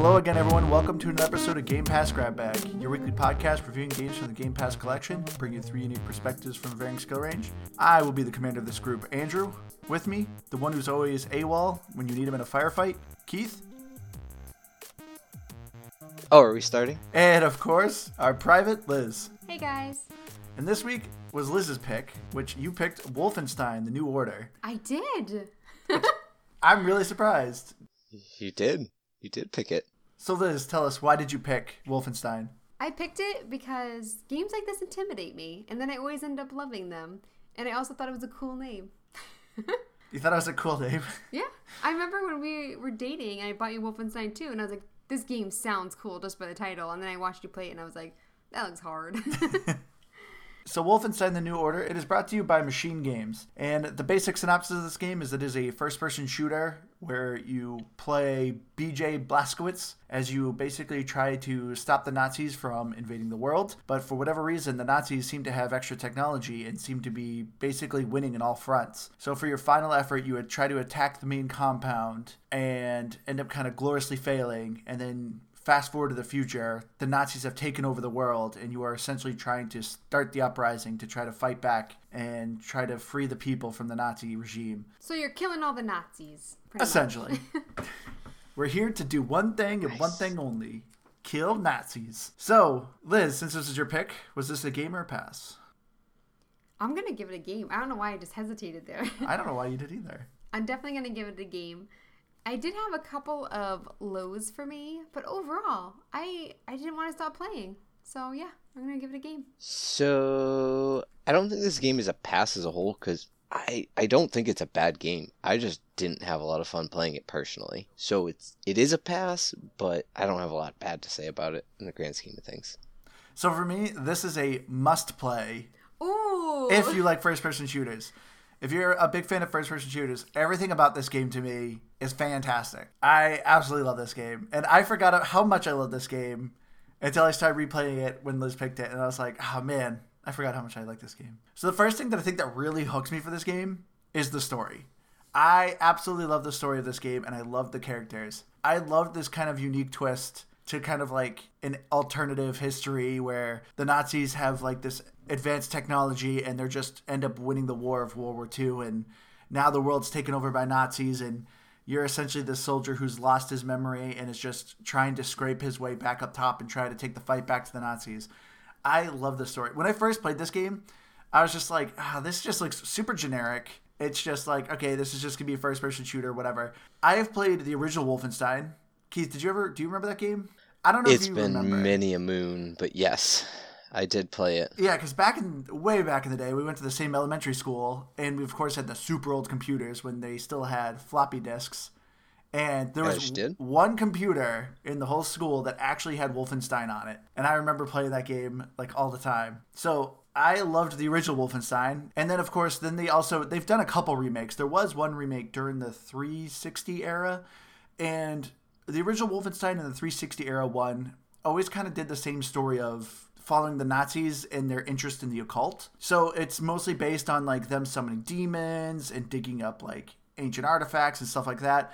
Hello again, everyone. Welcome to another episode of Game Pass Grab Bag, your weekly podcast reviewing games from the Game Pass collection, bringing you three unique perspectives from a varying skill range. I will be the commander of this group, Andrew. With me, the one who's always AWOL when you need him in a firefight, Keith. Oh, are we starting? And of course, our private, Liz. Hey guys. And this week was Liz's pick, which you picked Wolfenstein: The New Order. I did. I'm really surprised. You did. You did pick it. So Liz, tell us why did you pick Wolfenstein? I picked it because games like this intimidate me, and then I always end up loving them. And I also thought it was a cool name. You thought it was a cool name. yeah. I remember when we were dating, I bought you Wolfenstein 2, and I was like, this game sounds cool just by the title. And then I watched you play it, and I was like, that looks hard. So, Wolfenstein The New Order, it is brought to you by MachineGames. And the basic synopsis of this game is it is a first person shooter where you play BJ Blazkowicz as you basically try to stop the Nazis from invading the world. But for whatever reason, the Nazis seem to have extra technology and seem to be basically winning in all fronts. So, for your final effort, you would try to attack the main compound and end up kind of gloriously failing, and then fast forward to the future, the Nazis have taken over the world, and you are essentially trying to start the uprising to try to fight back and try to free the people from the Nazi regime. so you're killing all the Nazis. Essentially. We're here to do one thing and one thing only kill Nazis. So, Liz, since this is your pick, was this a game or a pass? I'm going to give it a game. I don't know why I just hesitated there. I don't know why you did either. I'm definitely going to give it a game. I did have a couple of lows for me, but overall, I I didn't want to stop playing. So yeah, I'm gonna give it a game. So I don't think this game is a pass as a whole because I I don't think it's a bad game. I just didn't have a lot of fun playing it personally. So it's it is a pass, but I don't have a lot bad to say about it in the grand scheme of things. So, for me, this is a must play Ooh. if you like first person shooters. If you're a big fan of first person shooters, everything about this game to me is fantastic. I absolutely love this game. And I forgot how much I love this game until I started replaying it when Liz picked it. And I was like, oh man, I forgot how much I like this game. So the first thing that I think that really hooks me for this game is the story. I absolutely love the story of this game and I love the characters. I love this kind of unique twist to kind of like an alternative history where the Nazis have like this advanced technology and they're just end up winning the war of World War II and now the world's taken over by Nazis and you're essentially the soldier who's lost his memory and is just trying to scrape his way back up top and try to take the fight back to the Nazis. I love this story. When I first played this game, I was just like, ah, this just looks super generic. It's just like, okay, this is just gonna be a first person shooter, whatever. I have played the original Wolfenstein. Keith, did you ever do you remember that game? I don't know It's if you been remember. many a moon, but yes, I did play it. Yeah, because back in way back in the day, we went to the same elementary school, and we of course had the super old computers when they still had floppy disks. And there was one computer in the whole school that actually had Wolfenstein on it, and I remember playing that game like all the time. So I loved the original Wolfenstein, and then of course, then they also they've done a couple remakes. There was one remake during the 360 era, and the original Wolfenstein and the 360 era one always kind of did the same story of following the Nazis and their interest in the occult. So it's mostly based on like them summoning demons and digging up like ancient artifacts and stuff like that.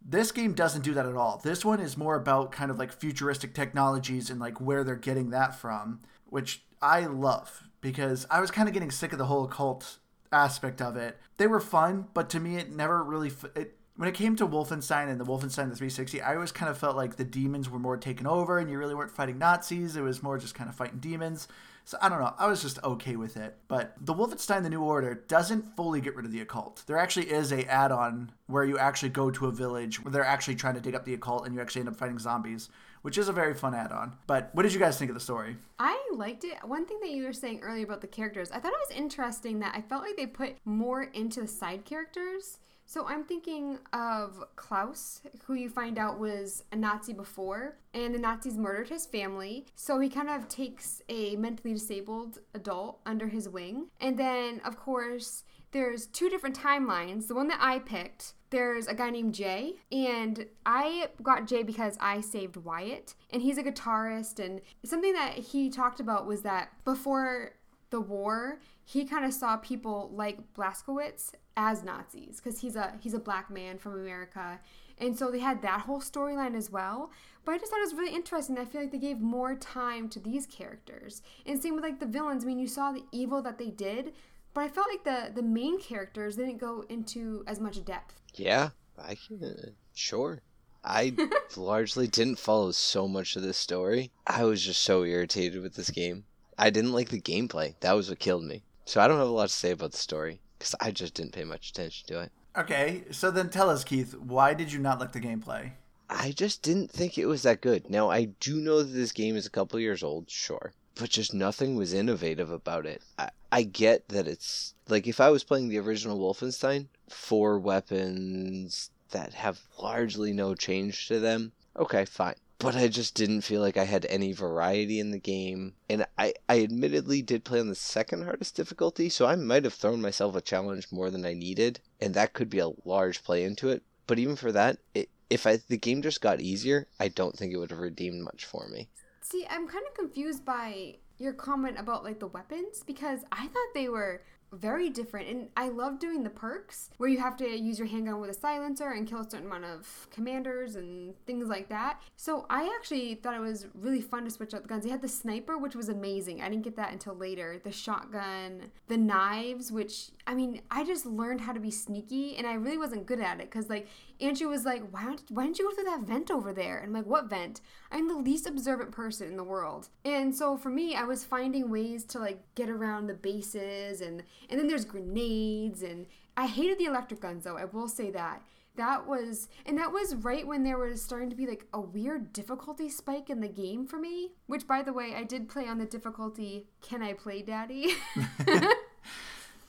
This game doesn't do that at all. This one is more about kind of like futuristic technologies and like where they're getting that from, which I love because I was kind of getting sick of the whole occult aspect of it. They were fun, but to me, it never really. It, when it came to Wolfenstein and the Wolfenstein the 360, I always kind of felt like the demons were more taken over, and you really weren't fighting Nazis. It was more just kind of fighting demons. So I don't know. I was just okay with it. But the Wolfenstein: The New Order doesn't fully get rid of the occult. There actually is a add-on where you actually go to a village where they're actually trying to dig up the occult, and you actually end up fighting zombies, which is a very fun add-on. But what did you guys think of the story? I liked it. One thing that you were saying earlier about the characters, I thought it was interesting that I felt like they put more into the side characters. So I'm thinking of Klaus, who you find out was a Nazi before, and the Nazis murdered his family. So he kind of takes a mentally disabled adult under his wing. And then, of course, there's two different timelines. The one that I picked, there's a guy named Jay, and I got Jay because I saved Wyatt, and he's a guitarist. And something that he talked about was that before the war, he kind of saw people like Blazkowicz as Nazis because he's a he's a black man from America, and so they had that whole storyline as well. But I just thought it was really interesting. I feel like they gave more time to these characters, and same with like the villains. I mean, you saw the evil that they did, but I felt like the the main characters didn't go into as much depth. Yeah, I can. Uh, sure. I largely didn't follow so much of this story. I was just so irritated with this game. I didn't like the gameplay. That was what killed me. So I don't have a lot to say about the story because I just didn't pay much attention to it. Okay, so then tell us, Keith, why did you not like the gameplay? I just didn't think it was that good. Now, I do know that this game is a couple years old, sure, but just nothing was innovative about it. I, I get that it's like if I was playing the original Wolfenstein, four weapons that have largely no change to them, okay, fine but I just didn't feel like I had any variety in the game. And I, I admittedly did play on the second hardest difficulty, so I might have thrown myself a challenge more than I needed, and that could be a large play into it. But even for that, it, if I, the game just got easier, I don't think it would have redeemed much for me. See, I'm kind of confused by your comment about like the weapons because I thought they were very different. And I love doing the perks where you have to use your handgun with a silencer and kill a certain amount of commanders and things like that. So I actually thought it was really fun to switch out the guns. They had the sniper, which was amazing. I didn't get that until later. The shotgun, the knives, which I mean, I just learned how to be sneaky and I really wasn't good at it because like Andrew was like, why don't, why didn't you go through that vent over there? And I'm like, what vent? I'm the least observant person in the world. And so for me, I was finding ways to like get around the bases and and then there's grenades and I hated the electric guns though. I will say that. That was and that was right when there was starting to be like a weird difficulty spike in the game for me, which by the way, I did play on the difficulty Can I Play Daddy?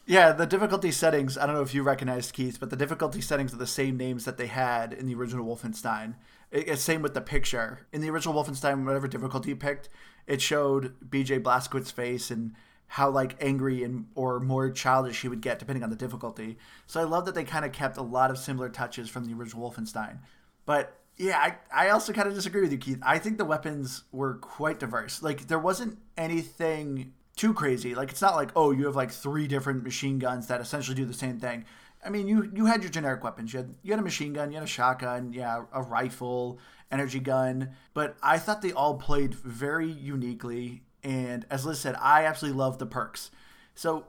Yeah, the difficulty settings, I don't know if you recognized Keith, but the difficulty settings are the same names that they had in the original Wolfenstein. it's same with the picture. In the original Wolfenstein, whatever difficulty you picked, it showed BJ Blazkowicz's face and how like angry and or more childish he would get depending on the difficulty. So I love that they kind of kept a lot of similar touches from the original Wolfenstein. But yeah, I, I also kind of disagree with you, Keith. I think the weapons were quite diverse. Like there wasn't anything too crazy. Like it's not like oh you have like three different machine guns that essentially do the same thing. I mean you you had your generic weapons. You had you had a machine gun, you had a shotgun, yeah, a rifle, energy gun. But I thought they all played very uniquely. And as Liz said, I absolutely love the perks. So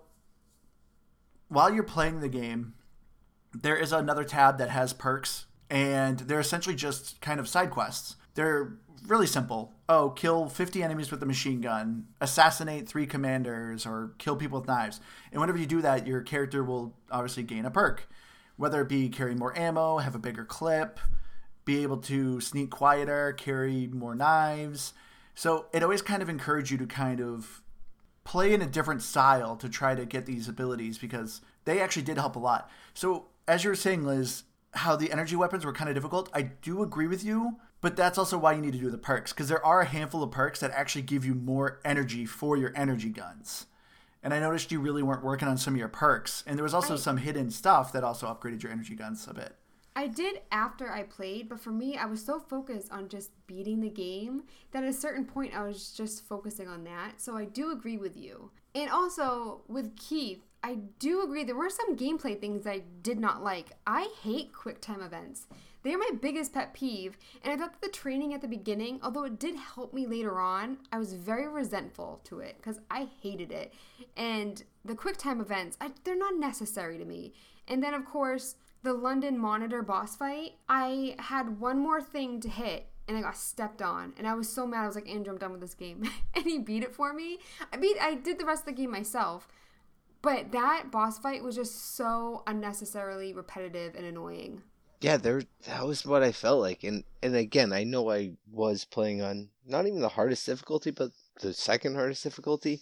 while you're playing the game, there is another tab that has perks, and they're essentially just kind of side quests. They're really simple. Oh, kill 50 enemies with a machine gun, assassinate three commanders, or kill people with knives. And whenever you do that, your character will obviously gain a perk, whether it be carry more ammo, have a bigger clip, be able to sneak quieter, carry more knives. So it always kind of encouraged you to kind of play in a different style to try to get these abilities because they actually did help a lot. So as you were saying, Liz, how the energy weapons were kind of difficult, I do agree with you but that's also why you need to do the perks, because there are a handful of perks that actually give you more energy for your energy guns. And I noticed you really weren't working on some of your perks. And there was also I, some hidden stuff that also upgraded your energy guns a bit. I did after I played, but for me, I was so focused on just beating the game that at a certain point I was just focusing on that. So I do agree with you. And also with Keith, I do agree there were some gameplay things I did not like. I hate quick time events. They are my biggest pet peeve, and I thought that the training at the beginning, although it did help me later on, I was very resentful to it because I hated it. And the quick time events, I, they're not necessary to me. And then, of course, the London Monitor boss fight, I had one more thing to hit and I got stepped on, and I was so mad. I was like, Andrew, I'm done with this game, and he beat it for me. I beat, I did the rest of the game myself, but that boss fight was just so unnecessarily repetitive and annoying yeah, there that was what I felt like, and and again, I know I was playing on not even the hardest difficulty, but the second hardest difficulty.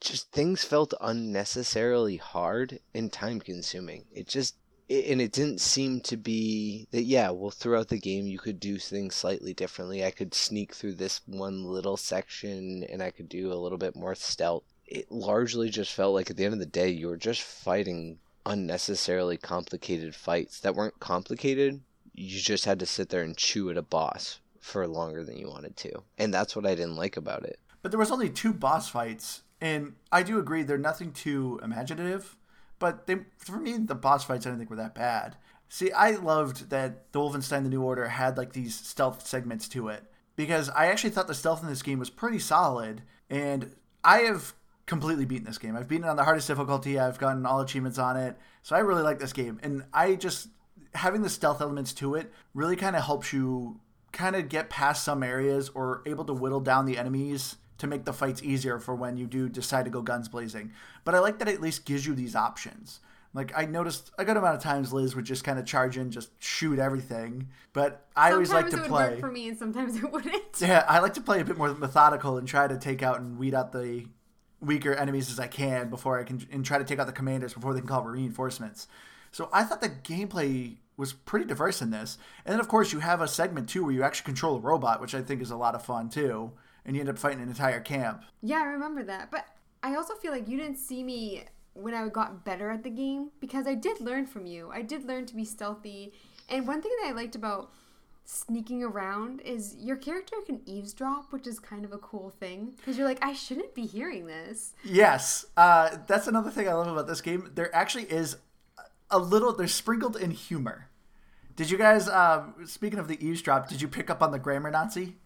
Just things felt unnecessarily hard and time consuming. It just and it didn't seem to be that yeah well throughout the game you could do things slightly differently i could sneak through this one little section and i could do a little bit more stealth it largely just felt like at the end of the day you were just fighting unnecessarily complicated fights that weren't complicated. You just had to sit there and chew at a boss for longer than you wanted to. And that's what I didn't like about it. But there was only two boss fights And I do agree they're nothing too imaginative, but they for me the boss fights I didn't think were that bad. See, I loved that the Wolfenstein: The New Order had like these stealth segments to it because I actually thought the stealth in this game was pretty solid, and I have completely beaten this game. I've beaten it on the hardest difficulty. I've gotten all achievements on it, so I really like this game, and I just having the stealth elements to it really kind of helps you kind of get past some areas or able to whittle down the enemies to make the fights easier for when you do decide to go guns blazing. But I like that it at least gives you these options. Like I noticed a good amount of times Liz would just kind of charge in, just shoot everything. But I always like to play. for me, and sometimes it wouldn't. Yeah, I like to play a bit more methodical and try to take out and weed out the weaker enemies as I can before I can and try to take out the commanders before they can call reinforcements. So I thought the gameplay was pretty diverse in this. And then of course you have a segment too where you actually control a robot, which I think is a lot of fun too. And you end up fighting an entire camp. Yeah, I remember that. But I also feel like you didn't see me when I got better at the game because I did learn from you. I did learn to be stealthy. And one thing that I liked about sneaking around is your character can eavesdrop, which is kind of a cool thing because you're like, I shouldn't be hearing this. Yes, uh, that's another thing I love about this game. There actually is a little. They're sprinkled in humor. Did you guys? Um, speaking of the eavesdrop, did you pick up on the grammar Nazi?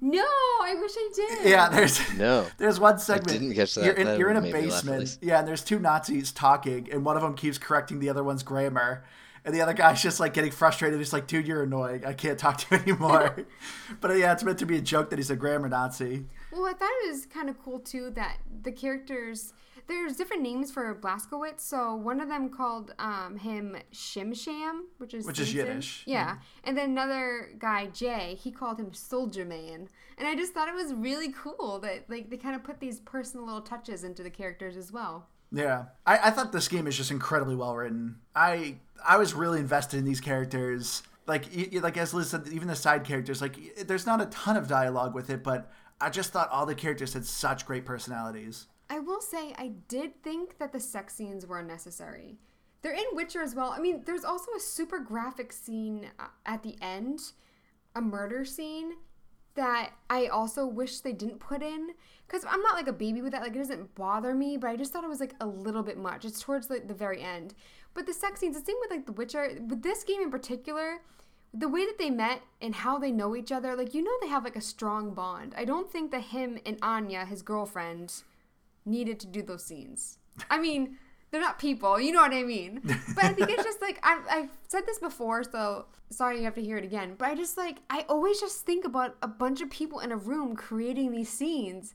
No, I wish I did. Yeah, there's No. there's one segment. I didn't catch that. You're in, That you're in a made laugh basement. Yeah, and there's two Nazis talking, and one of them keeps correcting the other one's grammar. And the other guy's just like getting frustrated. He's like, dude, you're annoying. I can't talk to you anymore. but yeah, it's meant to be a joke that he's a grammar Nazi. Well, I thought it was kind of cool too that the characters there's different names for Blazkowicz. So one of them called um, him Shim Sham, which is Which is Simpson. Yiddish. Yeah, and then another guy Jay, he called him Soldier Man, and I just thought it was really cool that like they kind of put these personal little touches into the characters as well. Yeah, I, I thought this game is just incredibly well written. I I was really invested in these characters. Like like as Liz said, even the side characters. Like there's not a ton of dialogue with it, but I just thought all the characters had such great personalities. I will say I did think that the sex scenes were unnecessary. They're in Witcher as well. I mean, there's also a super graphic scene uh, at the end, a murder scene that I also wish they didn't put in because I'm not like a baby with that. Like it doesn't bother me, but I just thought it was like a little bit much. It's towards like the very end. But the sex scenes, the same with like The Witcher, with this game in particular, the way that they met and how they know each other, like you know they have like a strong bond. I don't think that him and Anya, his girlfriend, needed to do those scenes. I mean, they're not people, you know what I mean? But I think it's just like I, I've said this before, so sorry you have to hear it again. But I just like I always just think about a bunch of people in a room creating these scenes,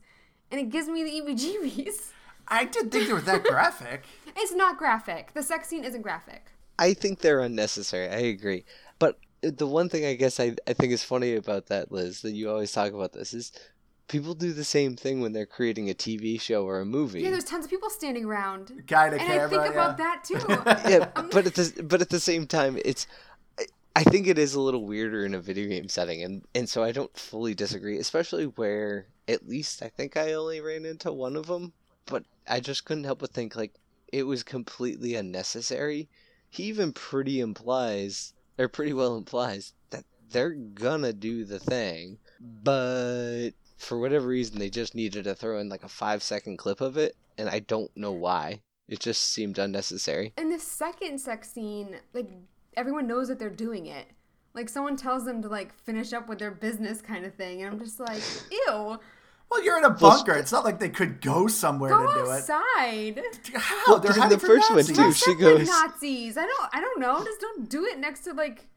and it gives me the EBGBs. I did think they were that graphic. It's not graphic. The sex scene isn't graphic. I think they're unnecessary. I agree. But uh, the one thing I guess I, I think is funny about that, Liz, that you always talk about this is people do the same thing when they're creating a TV show or a movie. Yeah, there's tons of people standing around, Guy to and camera. I think yeah. about that too. yeah, but at the but at the same time, it's I- I think it is a little weirder in a video game setting, and and so I don't fully disagree, especially where at least I think I only ran into one of them, but I just couldn't help but think like it was completely unnecessary. He even pretty implies or pretty well implies that they're gonna do the thing, but for whatever reason they just needed to throw in like a five second clip of it, and I don't know why. It just seemed unnecessary. in the second sex scene, like everyone knows that they're doing it. Like someone tells them to like finish up with their business kind of thing, and I'm just like, ew, Well, you're in a bunker. It's not like they could go somewhere go to do outside. it. How? Well, They're 'cause in the from first one, too, Dress she up goes- like Nazis. I don't, I don't know. Just don't do it next to like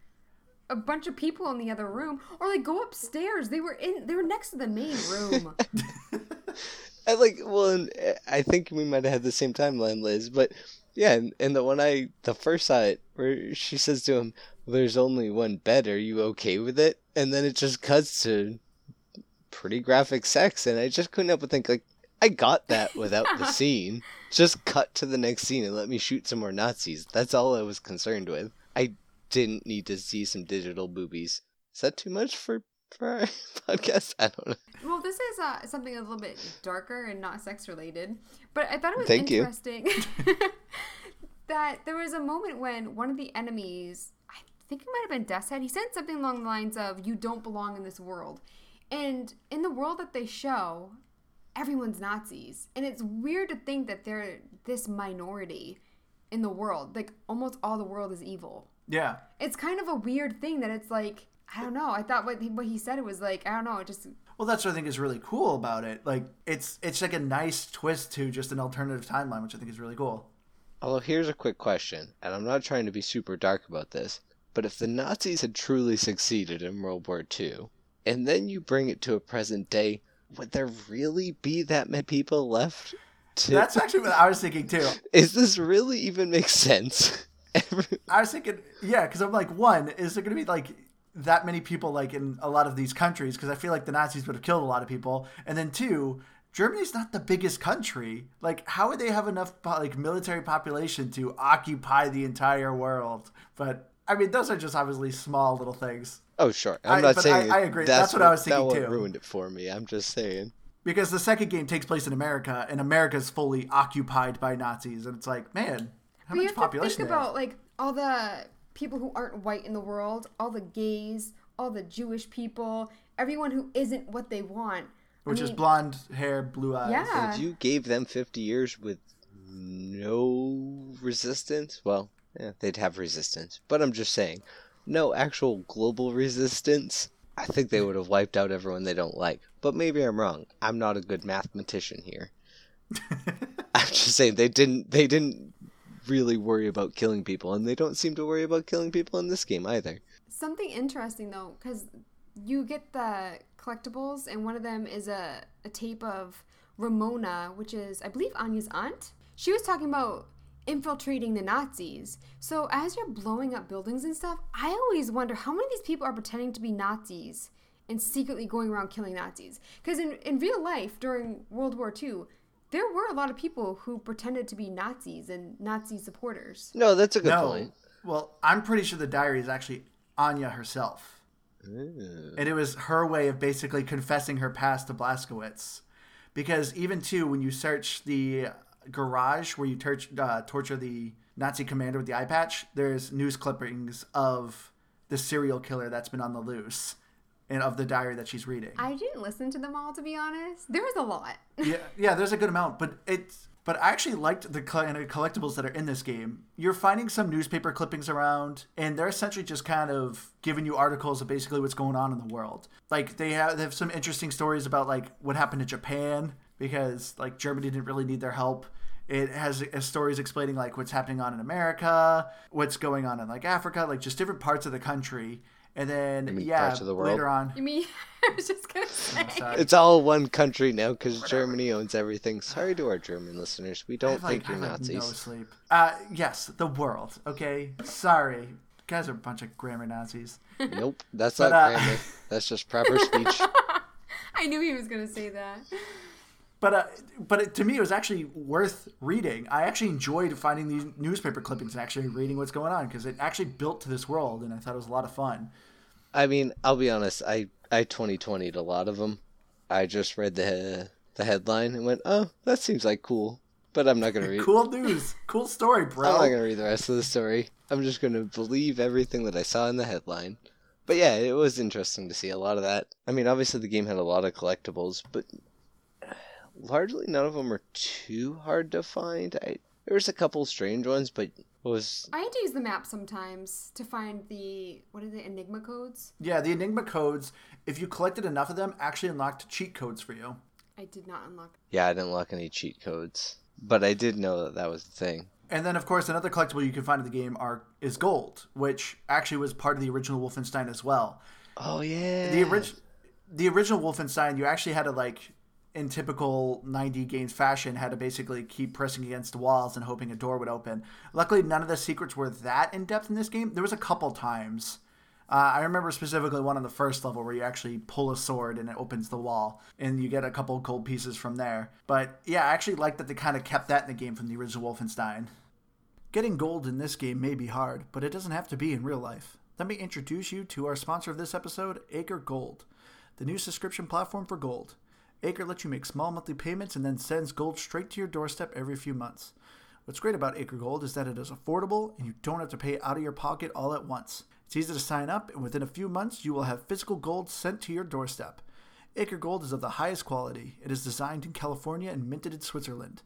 a bunch of people in the other room, or like go upstairs. They were in, they were next to the main room. I like well, and uh, I think we might have had the same timeline, Liz. But yeah, and, and the one I the first saw it where she says to him, "There's only one bed. Are you okay with it?" And then it just cuts to pretty graphic sex, and I just couldn't help but think like I got that without the scene. Just cut to the next scene and let me shoot some more Nazis. That's all I was concerned with. I didn't need to see some digital boobies. Is that too much for for our podcast? I don't know. Well, this is uh, something a little bit darker and not sex related, but I thought it was Thank interesting that there was a moment when one of the enemies, I think it might have been Deathshead, he said something along the lines of, You don't belong in this world. And in the world that they show, everyone's Nazis. And it's weird to think that they're this minority in the world. Like almost all the world is evil. Yeah. It's kind of a weird thing that it's like I don't know. I thought what he, what he said it was like I don't know. It just Well, that's what I think is really cool about it. Like it's it's like a nice twist to just an alternative timeline, which I think is really cool. Although here's a quick question, and I'm not trying to be super dark about this, but if the Nazis had truly succeeded in World War II, and then you bring it to a present day, would there really be that many people left? To... That's actually what I was thinking too. Is this really even make sense? I was thinking, yeah, because I'm like, one, is there going to be like that many people like in a lot of these countries? Because I feel like the Nazis would have killed a lot of people. And then two, Germany's not the biggest country. Like, how would they have enough like military population to occupy the entire world? But I mean, those are just obviously small little things. Oh, sure. I'm I- not saying I- I agree. That's what I was thinking, that too. what ruined it for me. I'm just saying. Because the second game takes place in America, and America's fully occupied by Nazis, and it's like, man, how But you much have to population? think about like all the people who aren't white in the world, all the gays, all the Jewish people, everyone who isn't what they want. I which is blonde hair, blue eyes. Yeah. If you gave them 50 years with no resistance, well, yeah, they'd have resistance. But I'm just saying, no actual global resistance, I think they would have wiped out everyone they don't like. But maybe I'm wrong. I'm not a good mathematician here. I'm just saying they didn't they didn't really worry about killing people and they don't seem to worry about killing people in this game either. Something interesting though, because you get the collectibles, and one of them is a, a tape of Ramona, which is, I believe, Anya's aunt. She was talking about infiltrating the Nazis. So as you're blowing up buildings and stuff, I always wonder how many of these people are pretending to be Nazis and secretly going around killing Nazis. Because in, in real life, during World War II, there were a lot of people who pretended to be Nazis and Nazi supporters. No, that's a good no. point. Well, I'm pretty sure the diary is actually Anya herself. Ooh. And it was her way of basically confessing her past to Blazkowicz. Because even too, when you search the garage where you tor- uh, torture the Nazi commander with the eye patch, there's news clippings of the serial killer that's been on the loose and of the diary that she's reading. I didn't listen to them all, to be honest. There was a lot. yeah, yeah, there's a good amount, but it's but I actually liked the kind of collectibles that are in this game. You're finding some newspaper clippings around, and they're essentially just kind of giving you articles of basically what's going on in the world. Like they have they have some interesting stories about like what happened to Japan because like Germany didn't really need their help. It has uh, stories explaining like what's happening on in America, what's going on in like Africa, like just different parts of the country. And then mean yeah, parts of the world? later on, You mean, I was just gonna say. It's all one country now because Germany owns everything. Sorry to our German listeners. We don't have, think like, you're I have, like, Nazis. No sleep. Uh, yes, the world. Okay, sorry, you guys are a bunch of grammar Nazis. Nope, that's But, not uh, grammar. That's just proper speech. I knew he was gonna say that. But uh, but it, to me, it was actually worth reading. I actually enjoyed finding these newspaper clippings and actually reading what's going on because it actually built to this world, and I thought it was a lot of fun. I mean, I'll be honest. I I 2020'd a lot of them. I just read the the headline and went, "Oh, that seems like cool," but I'm not gonna read. Cool news, cool story, bro. I'm not gonna read the rest of the story. I'm just gonna believe everything that I saw in the headline. But yeah, it was interesting to see a lot of that. I mean, obviously the game had a lot of collectibles, but largely none of them were too hard to find. I, there was a couple strange ones, but it was I had to use the map sometimes to find the what are the Enigma codes. Yeah, the Enigma codes. If you collected enough of them, actually unlocked cheat codes for you. I did not unlock. yeah, I didn't unlock any cheat codes, but I did know that that was the thing. And then, of course, another collectible you can find in the game are is gold, which actually was part of the original Wolfenstein as well. Oh yeah, the original the original Wolfenstein, you actually had to like in typical 90 games fashion had to basically keep pressing against the walls and hoping a door would open. Luckily, none of the secrets were that in depth in this game. There was a couple times. Uh, I remember specifically one on the first level where you actually pull a sword and it opens the wall, and you get a couple gold pieces from there. But yeah, I actually like that they kind of kept that in the game from the original Wolfenstein. Getting gold in this game may be hard, but it doesn't have to be in real life. Let me introduce you to our sponsor of this episode, Acre Gold, the new subscription platform for gold. Acre lets you make small monthly payments and then sends gold straight to your doorstep every few months. What's great about Acre Gold is that it is affordable and you don't have to pay out of your pocket all at once. It's easy to sign up, and within a few months, you will have physical gold sent to your doorstep. Acre Gold is of the highest quality. It is designed in California and minted in Switzerland.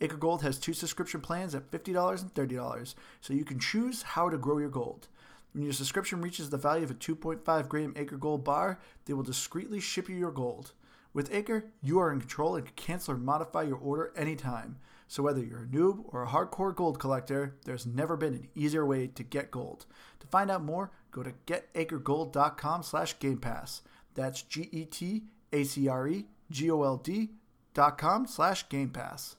Acre Gold has two subscription plans at $50 and $30, so you can choose how to grow your gold. When your subscription reaches the value of a 2.5 gram Acre Gold bar, they will discreetly ship you your gold. With Acre, you are in control and can cancel or modify your order anytime. So whether you're a noob or a hardcore gold collector, there's never been an easier way to get gold. To find out more, go to getacregold.com slash Game Pass. That's G-E-T-A-C-R-E-G-O-L-D dot com slash Game Pass.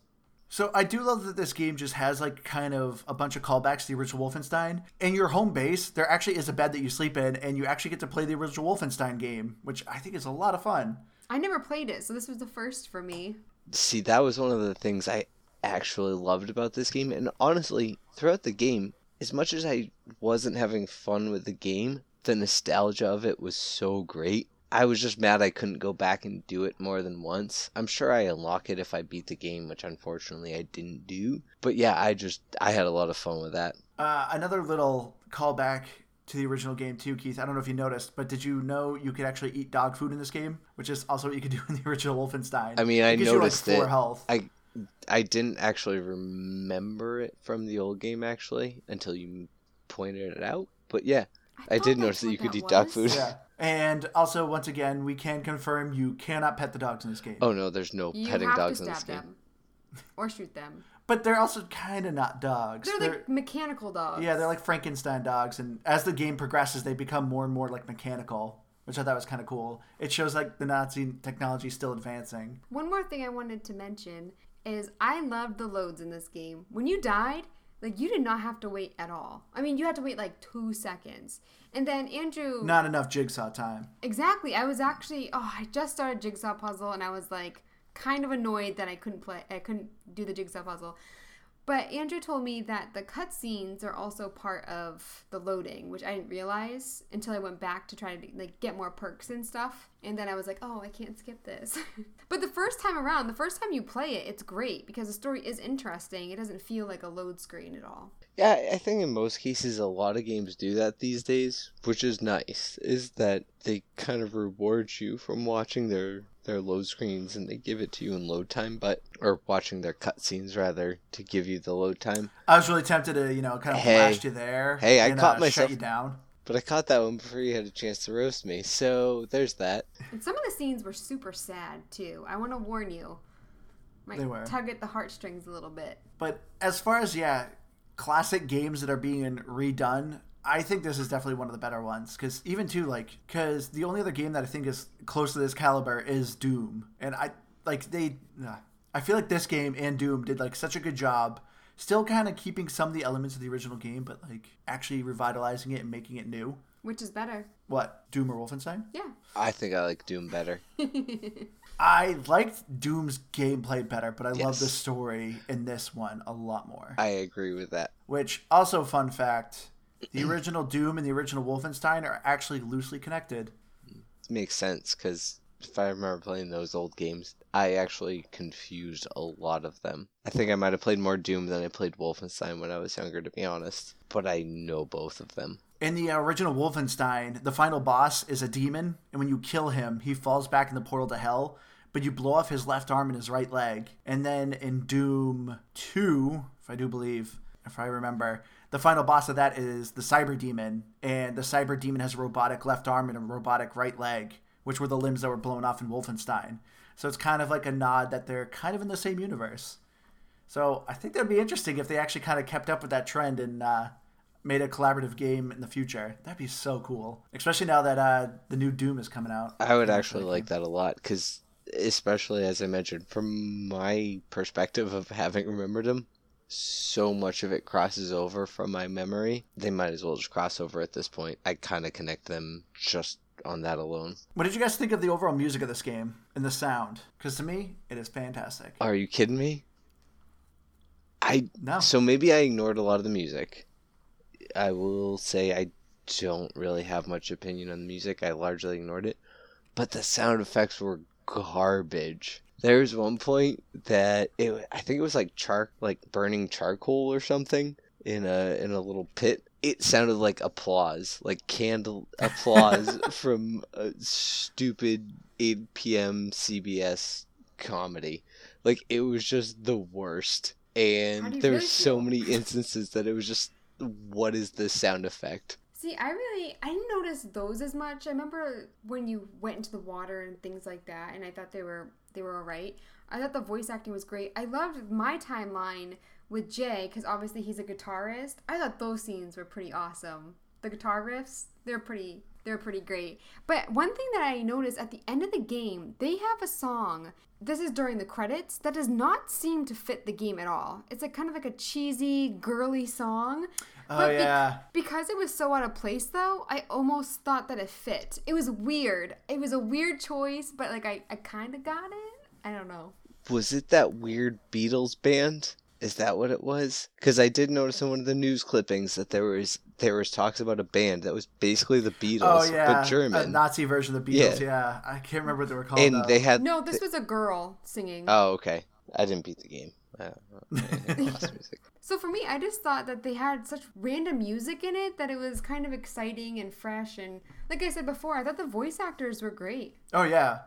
So I do love that this game just has like kind of a bunch of callbacks to the original Wolfenstein. In your home base, there actually is a bed that you sleep in, and you actually get to play the original Wolfenstein game, which I think is a lot of fun. I never played it, so this was the first for me. See, that was one of the things I actually loved about this game. And honestly, throughout the game, as much as I wasn't having fun with the game, the nostalgia of it was so great. I was just mad I couldn't go back and do it more than once. I'm sure I unlock it if I beat the game, which unfortunately I didn't do. But yeah, I just I had a lot of fun with that. Uh, another little callback to the original game too, Keith. I don't know if you noticed, but did you know you could actually eat dog food in this game, which is also what you could do in the original Wolfenstein? I mean, I It gives you, like, noticed four it. health. I I didn't actually remember it from the old game actually until you pointed it out. But yeah, I thought did notice that you could that eat dog food. Yeah. And also, once again, we can confirm you cannot pet the dogs in this game. Oh no, there's no You petting dogs in this stab game. them or shoot them. But they're also kind of not dogs. They're like mechanical dogs. yeah, they're like Frankenstein dogs. And as the game progresses, they become more and more like mechanical, which I thought was kind of cool. It shows like the Nazi technology is still advancing. One more thing I wanted to mention is I loved the loads in this game. When you died, like you did not have to wait at all. I mean, you had to wait like two seconds. And then Andrew, Not enough jigsaw time. exactly. I was actually, oh, I just started jigsaw puzzle, and I was like kind of annoyed that I couldn't play. I couldn't do the jigsaw puzzle. But Andrew told me that the cutscenes are also part of the loading, which I didn't realize until I went back to try to like get more perks and stuff. And then I was like, oh, I can't skip this. but the first time around, the first time you play it, it's great because the story is interesting. It doesn't feel like a load screen at all. Yeah, I think in most cases a lot of games do that these days, which is nice. Is that they kind of reward you from watching their their load screens and they give it to you in load time, but or watching their cutscenes rather to give you the load time. I was really tempted to, you know, kind of Hey. blast you there. Hey, I and, caught uh, myself- Shut you down. But I caught that one before you had a chance to roast me, so there's that. And some of the scenes were super sad too. I want to warn you. Might They were. tug at the heartstrings a little bit. But as far as yeah, classic games that are being redone, I think this is definitely one of the better ones. Because even too like, because the only other game that I think is close to this caliber is Doom, and I like they. uh, I feel like this game and Doom did like such a good job. Still kind of keeping some of the elements of the original game, but like actually revitalizing it and making it new. Which is better? What Doom or Wolfenstein? Yeah. I think I like Doom better. I liked Doom's gameplay better, but I love the story in this one a lot more. I agree with that. Which also fun fact, the original Doom and the original Wolfenstein are actually loosely connected. It makes sense because if I remember playing those old games, I actually confused a lot of them. I think I might have played more Doom than I played Wolfenstein when I was younger, to be honest. But I know both of them. In the original Wolfenstein, the final boss is a demon, and when you kill him, he falls back in the portal to hell, but you blow off his left arm and his right leg. And then in Doom 2, if I do believe, if I remember, the final boss of that is the Cyberdemon, and the Cyberdemon has a robotic left arm and a robotic right leg, which were the limbs that were blown off in Wolfenstein. So it's kind of like a nod that they're kind of in the same universe. So I think that'd be interesting if they actually kind of kept up with that trend and uh, made a collaborative game in the future. That'd be so cool, especially now that uh, the new Doom is coming out. I would actually like that a lot because, especially as I mentioned, from my perspective of having remembered them, so much of it crosses over from my memory. They might as well just cross over at this point. I kind of connect them just on that alone. What did you guys think of the overall music of this game and the sound? Because to me, it is fantastic. Are you kidding me? I No, So maybe I ignored a lot of the music. I will say I don't really have much opinion on the music. I largely ignored it. But the sound effects were garbage. There's one point that it I think it was like char like burning charcoal or something in a in a little pit. It sounded like applause, like candle applause from a stupid 8 p.m. CBS comedy. Like it was just the worst. And there were so feel? many instances that it was just what is this sound effect? See, I really I didn't notice those as much. I remember when you went into the water and things like that, and I thought they were they were alright. I thought the voice acting was great. I loved my timeline with Jay because obviously he's a guitarist. I thought those scenes were pretty awesome. The guitar riffs, they're pretty they're pretty great. But one thing that I noticed at the end of the game, they have a song. This is during the credits that does not seem to fit the game at all. It's like kind of like a cheesy, girly song. Oh But bec- yeah. because it was so out of place, though, I almost thought that it fit. It was weird. It was a weird choice, but like I, I kind of got it. I don't know. Was it that weird Beatles band? Is that what it was? Because I did notice in one of the news clippings that there was there was talks about a band that was basically the oh, Beatles, Oh yeah. but A German, Nazi version of the Beatles. Yeah. I can't remember what they were called. and though. they had. No, this was a girl singing. Oh, okay. I didn't beat the game. I don't know. I lost music. so for me, I just thought that they had such random music in it that it was kind of exciting and fresh. And like I said before, I thought the voice actors were great. Oh yeah.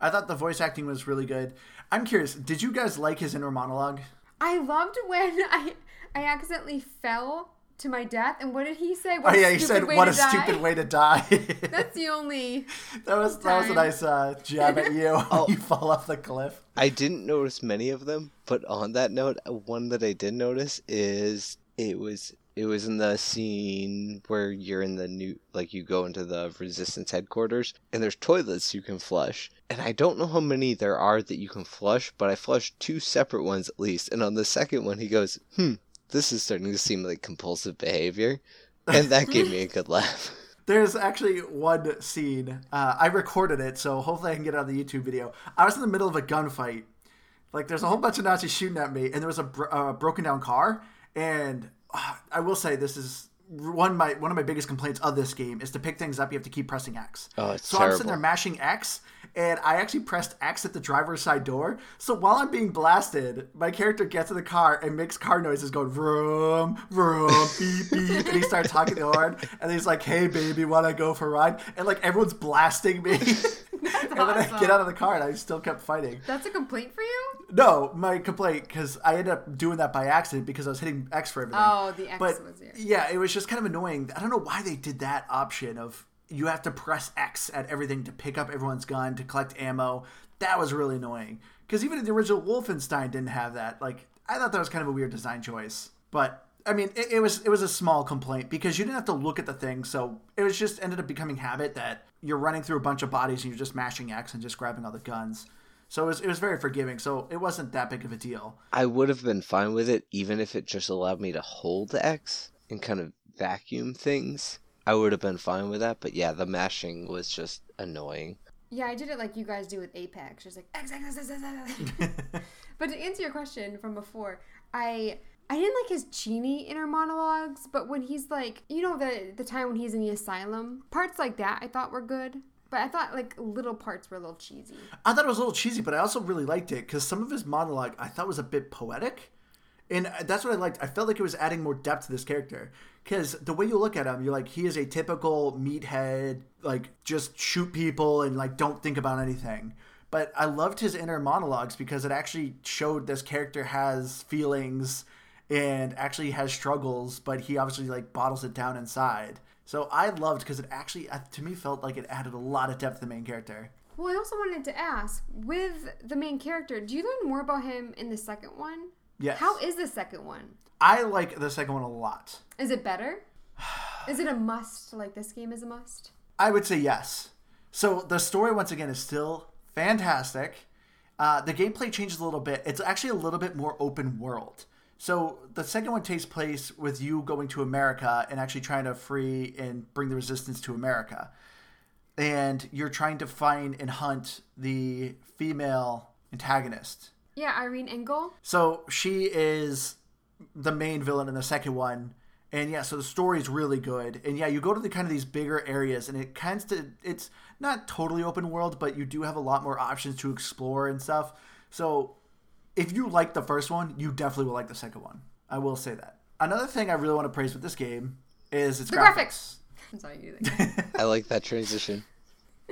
I thought the voice acting was really good. I'm curious, did you guys like his inner monologue? I loved when I I accidentally fell to my death. And what did he say? Oh What a yeah, he stupid said, way "What to a die." stupid way to die." That's the only. that was that was a nice uh, jab at you. Oh. you fall off the cliff. I didn't notice many of them, but on that note, one that I did notice is it was it was in the scene where you're in the new like you go into the resistance headquarters and there's toilets you can flush. And I don't know how many there are that you can flush, but I flushed two separate ones at least. And on the second one he goes, "Hmm, this is starting to seem like compulsive behavior." And that gave me a good laugh. There's actually one scene. Uh, I recorded it, so hopefully I can get it on the YouTube video. I was in the middle of a gunfight. Like, there's a whole bunch of Nazis shooting at me, and there was a bro- uh, broken down car. And I will say, this is one my one of my biggest complaints of this game is to pick things up. You have to keep pressing X. Oh, it's so I'm sitting there mashing X, and I actually pressed X at the driver's side door. So while I'm being blasted, my character gets in the car and makes car noises going vroom, vroom, beep, beep. And he starts honking the horn. And he's like, hey, baby, want to go for a ride? And like everyone's blasting me. and then I get out of the car and I still kept fighting. That's a complaint for you? No, my complaint, because I ended up doing that by accident because I was hitting X for everything. Oh, the X But was there. yeah, it was just kind of annoying. I don't know why they did that option of you have to press X at everything to pick up everyone's gun to collect ammo. That was really annoying because even in the original Wolfenstein didn't have that. Like I thought that was kind of a weird design choice. But I mean, it, it was it was a small complaint because you didn't have to look at the thing, so it was just ended up becoming habit that you're running through a bunch of bodies and you're just mashing X and just grabbing all the guns. So it was, it was very forgiving. So it wasn't that big of a deal. I would have been fine with it even if it just allowed me to hold X and kind of vacuum things. I would have been fine with that, but yeah, the mashing was just annoying. Yeah, I did it like you guys do with Apex. Just like X, X, X, X, X, X. X But to answer your question from before, I I didn't like his Genie inner monologues, but when he's like, you know, the the time when he's in the asylum, parts like that I thought were good. But I thought like little parts were a little cheesy. I thought it was a little cheesy, but I also really liked it because some of his monologue I thought was a bit poetic. And that's what I liked. I felt like it was adding more depth to this character. Because the way you look at him, you're like, he is a typical meathead, like, just shoot people and, like, don't think about anything. But I loved his inner monologues because it actually showed this character has feelings and actually has struggles, but he obviously, like, bottles it down inside. So I loved because it actually, uh, to me, felt like it added a lot of depth to the main character. Well, I also wanted to ask with the main character, do you learn more about him in the second one? Yes. How is the second one? I like the second one a lot. Is it better? Is it a must? Like this game is a must? I would say yes. So the story, once again, is still fantastic. Uh, the gameplay changes a little bit. It's actually a little bit more open world. So the second one takes place with you going to America and actually trying to free and bring the resistance to America. And you're trying to find and hunt the female antagonist. Yeah, Irene Engel. So she is the main villain in the second one. And yeah, so the story is really good. And yeah, you go to the kind of these bigger areas and it kinds to it's not totally open world, but you do have a lot more options to explore and stuff. So if you like the first one, you definitely will like the second one. I will say that. Another thing I really want to praise with this game is its The graphics. graphics. I'm sorry, you. I like that transition.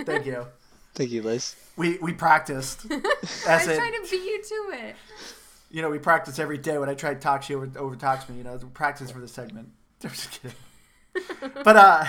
Thank you. Thank you, Liz. We we practiced. I As was in, trying to beat you to it. you know, we practice every day. When I try to talk, she over, over talks me. You know, practice for the segment. I'm just kidding. but uh,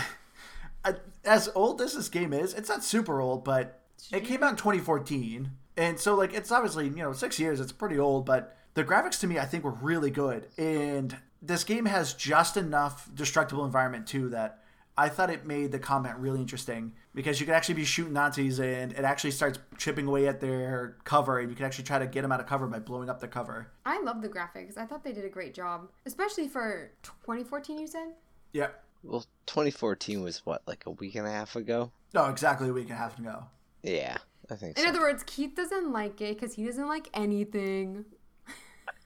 as old as this game is, it's not super old, but it came out in 2014, and so like it's obviously you know six years. It's pretty old, but the graphics to me I think were really good, and this game has just enough destructible environment too that. I thought it made the combat really interesting because you could actually be shooting Nazis and it actually starts chipping away at their cover and you can actually try to get them out of cover by blowing up their cover. I love the graphics. I thought they did a great job, especially for 2014. You said. Yeah. Well, 2014 was what, like a week and a half ago? No, exactly a week and a half ago. Yeah, I think In so. other words, Keith doesn't like it because he doesn't like anything.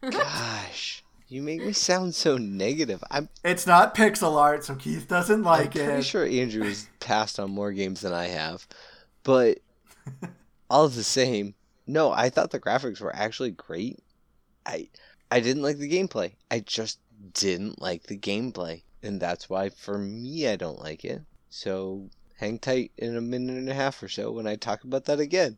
Gosh, you make me sound so negative. I'm It's not pixel art, so Keith doesn't like pretty it. I'm sure Andrew has passed on more games than I have, but all the same, no, I thought the graphics were actually great. I I didn't like the gameplay. I just didn't like the gameplay, and that's why for me I don't like it. So hang tight in a minute and a half or so when I talk about that again.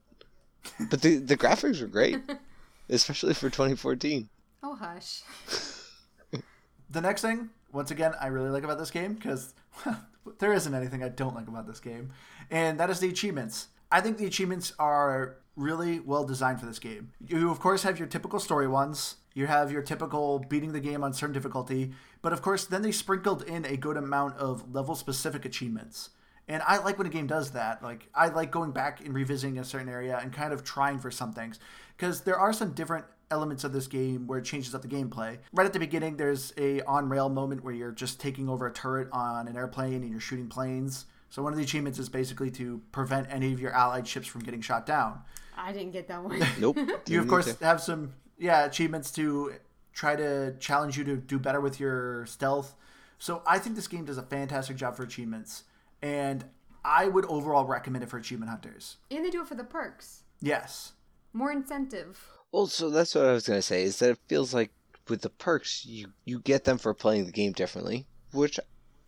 But the the graphics were great, especially for 2014. Oh hush. The next thing, once again, I really like about this game because there isn't anything I don't like about this game, and that is the achievements. I think the achievements are really well designed for this game. You, of course, have your typical story ones. You have your typical beating the game on certain difficulty, but of course, then they sprinkled in a good amount of level specific achievements. And I like when a game does that. Like I like going back and revisiting a certain area and kind of trying for some things because there are some different elements of this game where it changes up the gameplay. Right at the beginning, there's a on rail moment where you're just taking over a turret on an airplane and you're shooting planes. So one of the achievements is basically to prevent any of your allied ships from getting shot down. I didn't get that one. Nope. You of course either. have some yeah achievements to try to challenge you to do better with your stealth. So I think this game does a fantastic job for achievements, and I would overall recommend it for achievement hunters. and they do it for the perks. Yes. More incentive. Well, so that's what I was gonna say. Is that it feels like with the perks, you you get them for playing the game differently, which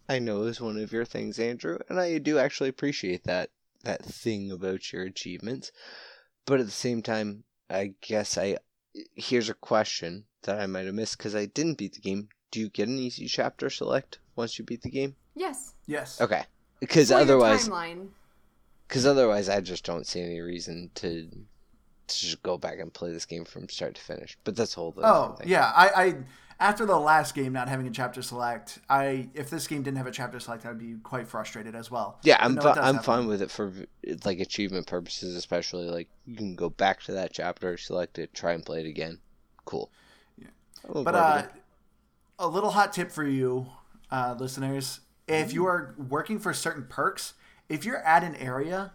I know is one of your things, Andrew, and I do actually appreciate that that thing about your achievements. But at the same time, I guess I here's a question that I might have missed because I didn't beat the game. Do you get an easy chapter select once you beat the game? Yes. Yes. Okay, because otherwise, because otherwise, I just don't see any reason to to just go back and play this game from start to finish. But that's a whole other Oh thing. yeah, I, I after the last game not having a chapter select, I if this game didn't have a chapter select, I'd be quite frustrated as well. Yeah, But I'm no, fi- I'm have fine with it for like achievement purposes, especially like you can go back to that chapter, select it, try and play it again. Cool. Yeah. But uh, a little hot tip for you, uh, listeners: if you mm. are working for certain perks, if you're at an area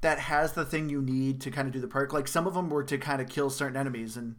that has the thing you need to kind of do the perk, like some of them were to kind of kill certain enemies, and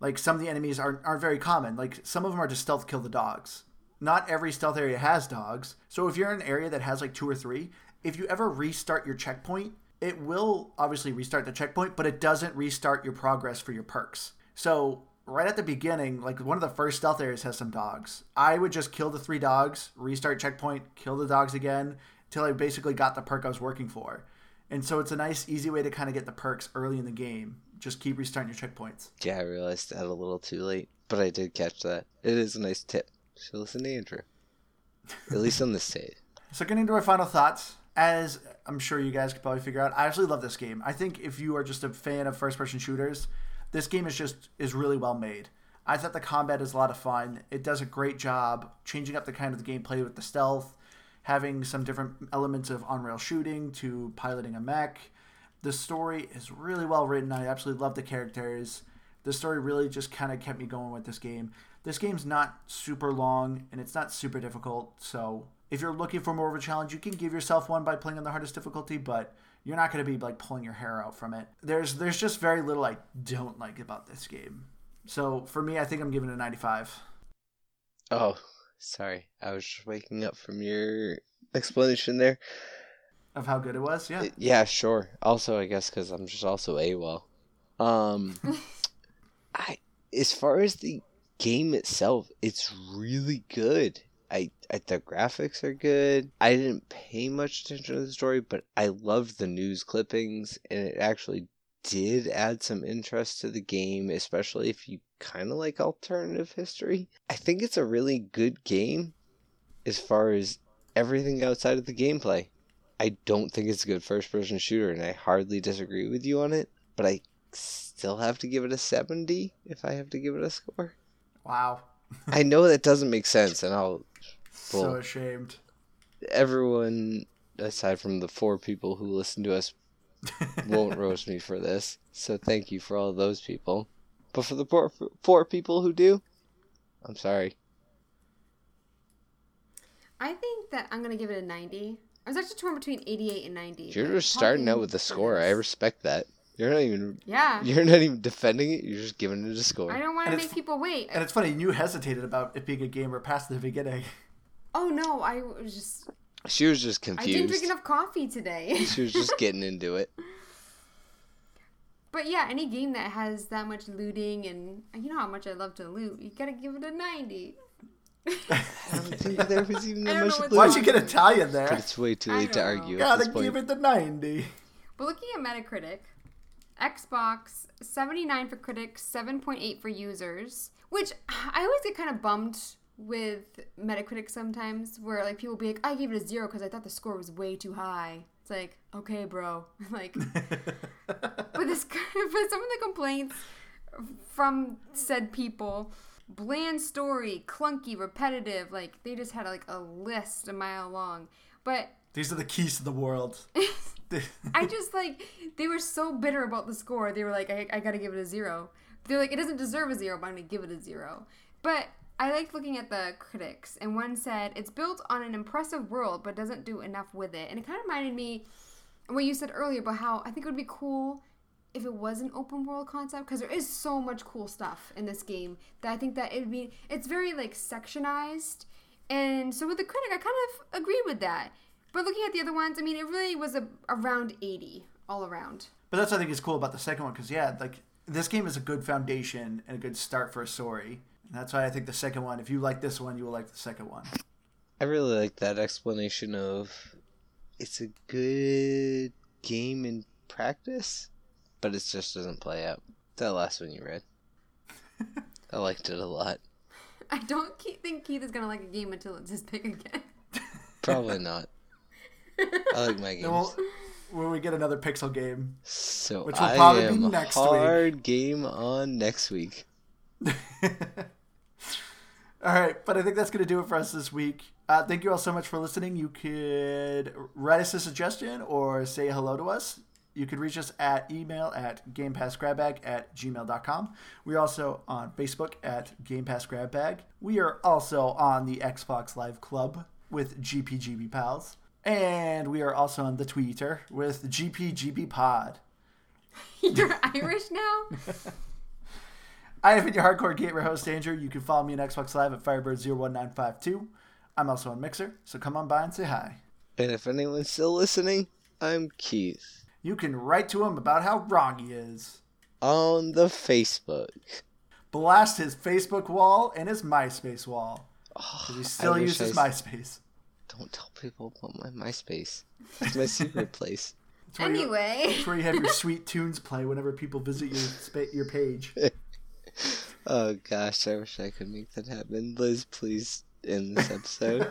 like some of the enemies aren't aren't very common. Like some of them are to stealth kill the dogs. Not every stealth area has dogs, so if you're in an area that has like two or three, if you ever restart your checkpoint, it will obviously restart the checkpoint, but it doesn't restart your progress for your perks. So right at the beginning, like one of the first stealth areas has some dogs. I would just kill the three dogs, restart checkpoint, kill the dogs again until I basically got the perk I was working for. And so it's a nice, easy way to kind of get the perks early in the game. Just keep restarting your checkpoints. yeah, I realized that a little too late, but I did catch that. It is a nice tip. So listen to Andrew. At least on this stage. So getting to our final thoughts, as I'm sure you guys could probably figure out, I actually love this game. I think if you are just a fan of first-person shooters, this game is just is really well made. I thought the combat is a lot of fun. It does a great job changing up the kind of the gameplay with the stealth, having some different elements of on-rail shooting to piloting a mech. The story is really well written. I absolutely love the characters. The story really just kind of kept me going with this game. This game's not super long and it's not super difficult, so if you're looking for more of a challenge, you can give yourself one by playing on the hardest difficulty, but you're not going to be like pulling your hair out from it. There's there's just very little I don't like about this game. So for me, I think I'm giving it a 95. Oh, sorry. I was just waking up from your explanation there. Of how good it was, yeah. Yeah, sure. Also, I guess because I'm just also AWOL. Um, I as far as the game itself, it's really good. I, I the graphics are good. I didn't pay much attention to the story, but I loved the news clippings, and it actually did add some interest to the game, especially if you kind of like alternative history. I think it's a really good game as far as everything outside of the gameplay. I don't think it's a good first person shooter, and I hardly disagree with you on it, but I still have to give it a 70 if I have to give it a score. Wow. I know that doesn't make sense, and I'll. So ashamed. Everyone, aside from the four people who listen to us, won't roast me for this. So thank you for all those people. But for the four, four people who do, I'm sorry. I think that I'm gonna give it a 90. I was actually torn between 88 and 90. You're just starting out with the score. I respect that. You're not even. Yeah. You're not even defending it. You're just giving it a score. I don't want to make people wait. And it's funny, you hesitated about it being a gamer past the beginning. oh no, I was just She was just confused. I didn't drink enough coffee today. She was just getting into it. but yeah, any game that has that much looting and you know how much I love to loot, you gotta give it a 90. I don't think there was even that much loot. Why'd you get Italian But there? it's way too late to don't argue know. Gotta this point. give it the 90. But looking at Metacritic, Xbox 79 for critics, 7.8 for users, which I always get kind of bummed with Metacritic sometimes, where like people be like, I gave it a zero because I thought the score was way too high. It's like, okay, bro, like, but this, but some of the complaints from said people. Bland story, clunky, repetitive. Like they just had like a list a mile long. But These are the keys to the world. I just like they were so bitter about the score. They were like, I, I gotta give it a zero. They're like, it doesn't deserve a zero, but I'm gonna give it a zero. But I liked looking at the critics, and one said it's built on an impressive world, but doesn't do enough with it. And it kind of reminded me what you said earlier about how I think it would be cool if it was an open world concept because there is so much cool stuff in this game that I think that it'd be it's very like sectionized. And so with the critic, I kind of agree with that. But looking at the other ones, I mean, it really was a, around 80 all around. But that's what I think is cool about the second one, because yeah, like this game is a good foundation and a good start for a story. And that's why I think the second one, if you like this one, you will like the second one. I really like that explanation of it's a good game in practice, but it just doesn't play out. That last one you read. I liked it a lot. I don't think Keith is going to like a game until it's his pick again. Probably not. I like my games. We'll, when we get another Pixel game. so which will I probably be next week. hard game on next week. all right, but I think that's going to do it for us this week. Uh, thank you all so much for listening. You could write us a suggestion or say hello to us. You could reach us at email at gamepassgrabbag at gmail.com. We're also on Facebook at Game Pass Grab Bag. We are also on the Xbox Live Club with GPGB Pals. And we are also on the Twitter with GPGB Pod. You're Irish now? I have been your hardcore gamer host, Andrew. You can follow me on Xbox Live at Firebird01952. I'm also on Mixer, so come on by and say hi. And if anyone's still listening, I'm Keith You can write to him about how wrong he is. on the Facebook. Blast his Facebook wall and his MySpace wall. Oh, Because he still wish uses I- MySpace. Don't tell people about my MySpace. It's my secret place. It's where, you, Anyway, it's where you have your sweet tunes play whenever people visit your spa- your page. Oh gosh, I wish I could make that happen. Liz, please end this episode.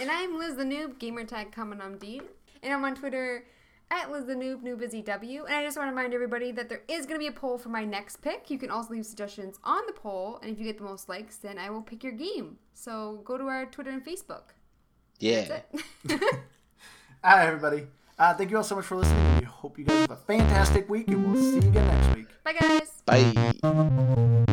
and I'm Liz the Noob, gamertag coming on deed. And I'm on Twitter at Liz the Noob, Noob is EW. And I just want to remind everybody that there is going to be a poll for my next pick. You can also leave suggestions on the poll. And if you get the most likes, then I will pick your game. So go to our Twitter and Facebook. Yeah. All right, everybody. Uh, thank you all so much for listening. We hope you guys have a fantastic week, and we'll see you again next week. Bye, guys. Bye.